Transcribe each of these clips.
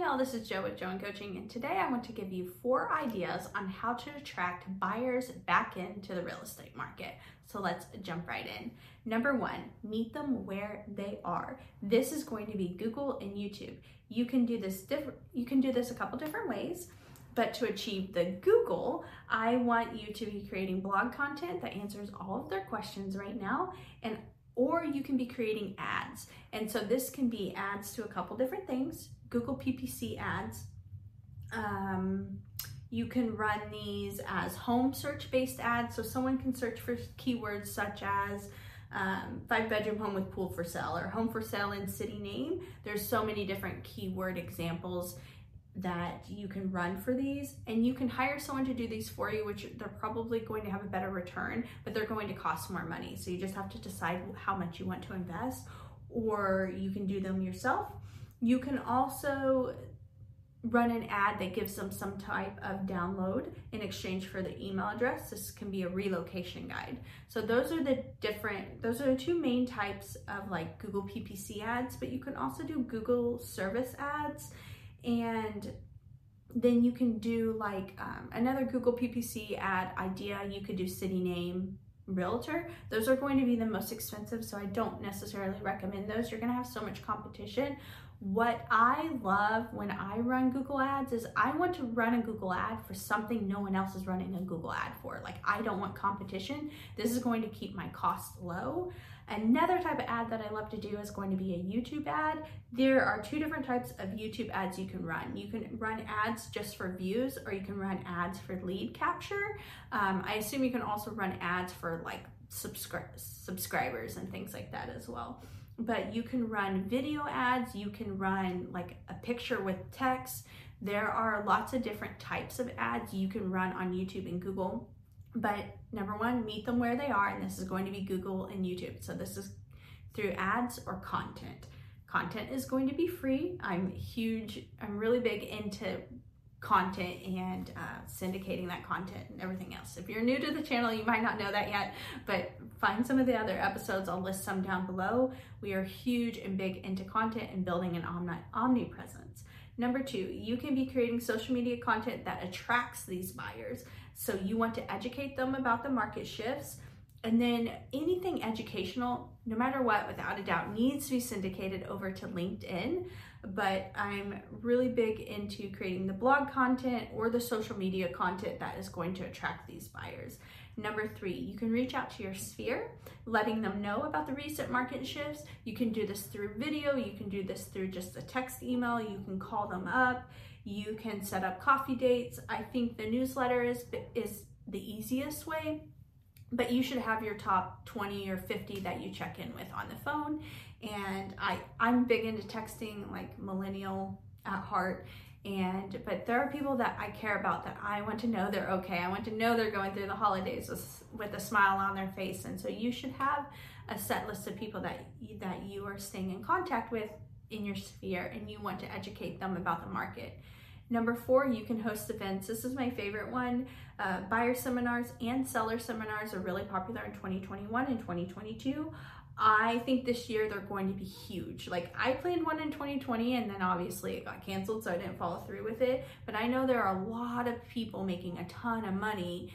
y'all, this is Jo with Jo and Coaching, and today I want to give you four ideas on how to attract buyers back into the real estate market. So let's jump right in. Number one, meet them where they are. This is going to be Google and YouTube. You can do this different. You can do this a couple different ways. But to achieve the Google, I want you to be creating blog content that answers all of their questions right now and or you can be creating ads. And so this can be ads to a couple different things, Google PPC ads. Um, you can run these as home search based ads. So someone can search for keywords such as um, five bedroom home with pool for sale or home for sale in city name. There's so many different keyword examples that you can run for these and you can hire someone to do these for you which they're probably going to have a better return but they're going to cost more money. So you just have to decide how much you want to invest or you can do them yourself. You can also run an ad that gives them some type of download in exchange for the email address. This can be a relocation guide. So those are the different those are the two main types of like google ppc ads but you can also do google service ads and then you can do like um, another Google PPC ad idea. You could do city name realtor. Those are going to be the most expensive, so I don't necessarily recommend those. You're going to have so much competition. What I love when I run Google ads is I want to run a Google ad for something no one else is running a Google ad for. Like I don't want competition. This is going to keep my costs low. Another type of ad that I love to do is going to be a YouTube ad. There are two different types of YouTube ads you can run. You can run ads just for views or you can run ads for lead capture. Um, I assume you can also run ads for like subscri- subscribers and things like that as well but you can run video ads, you can run like a picture with text. There are lots of different types of ads you can run on YouTube and Google. But number one, meet them where they are, and this is going to be Google and YouTube. So this is through ads or content. Content is going to be free. I'm huge, I'm really big into content and uh, syndicating that content and everything else. If you're new to the channel, you might not know that yet, but find some of the other episodes. I'll list some down below. We are huge and big into content and building an omni- omnipresence. Number two, you can be creating social media content that attracts these buyers. So you want to educate them about the market shifts. And then anything educational, no matter what, without a doubt, needs to be syndicated over to LinkedIn but I'm really big into creating the blog content or the social media content that is going to attract these buyers. Number three, you can reach out to your sphere, letting them know about the recent market shifts. You can do this through video, you can do this through just a text email, you can call them up, you can set up coffee dates. I think the newsletter is, is the easiest way but you should have your top 20 or 50 that you check in with on the phone. And i i'm big into texting like millennial at heart. And but there are people that i care about that i want to know they're okay. I want to know they're going through the holidays with, with a smile on their face. And so you should have a set list of people that you, that you are staying in contact with in your sphere and you want to educate them about the market Number four, you can host events. This is my favorite one. Uh, buyer seminars and seller seminars are really popular in 2021 and 2022. I think this year they're going to be huge. Like I planned one in 2020 and then obviously it got canceled, so I didn't follow through with it. But I know there are a lot of people making a ton of money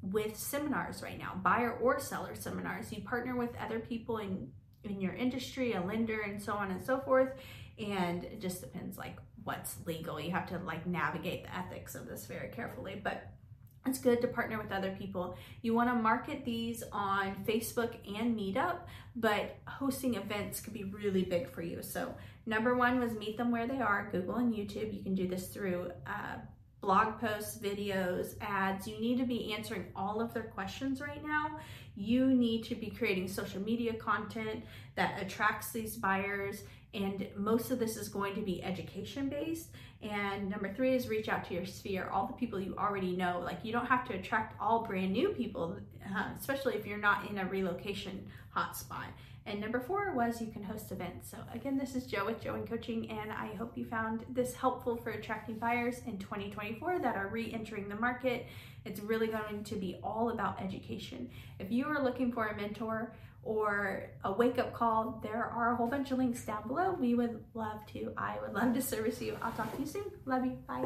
with seminars right now, buyer or seller seminars. You partner with other people in in your industry, a lender, and so on and so forth. And it just depends like what's legal. You have to like navigate the ethics of this very carefully. But it's good to partner with other people. You want to market these on Facebook and Meetup, but hosting events could be really big for you. So, number one was meet them where they are Google and YouTube. You can do this through uh, blog posts, videos, ads. You need to be answering all of their questions right now. You need to be creating social media content that attracts these buyers and most of this is going to be education based and number three is reach out to your sphere all the people you already know like you don't have to attract all brand new people uh, especially if you're not in a relocation hotspot and number four was you can host events so again this is jo with jo and coaching and i hope you found this helpful for attracting buyers in 2024 that are re-entering the market it's really going to be all about education if you are looking for a mentor or a wake up call, there are a whole bunch of links down below. We would love to, I would love to service you. I'll talk to you soon. Love you. Bye.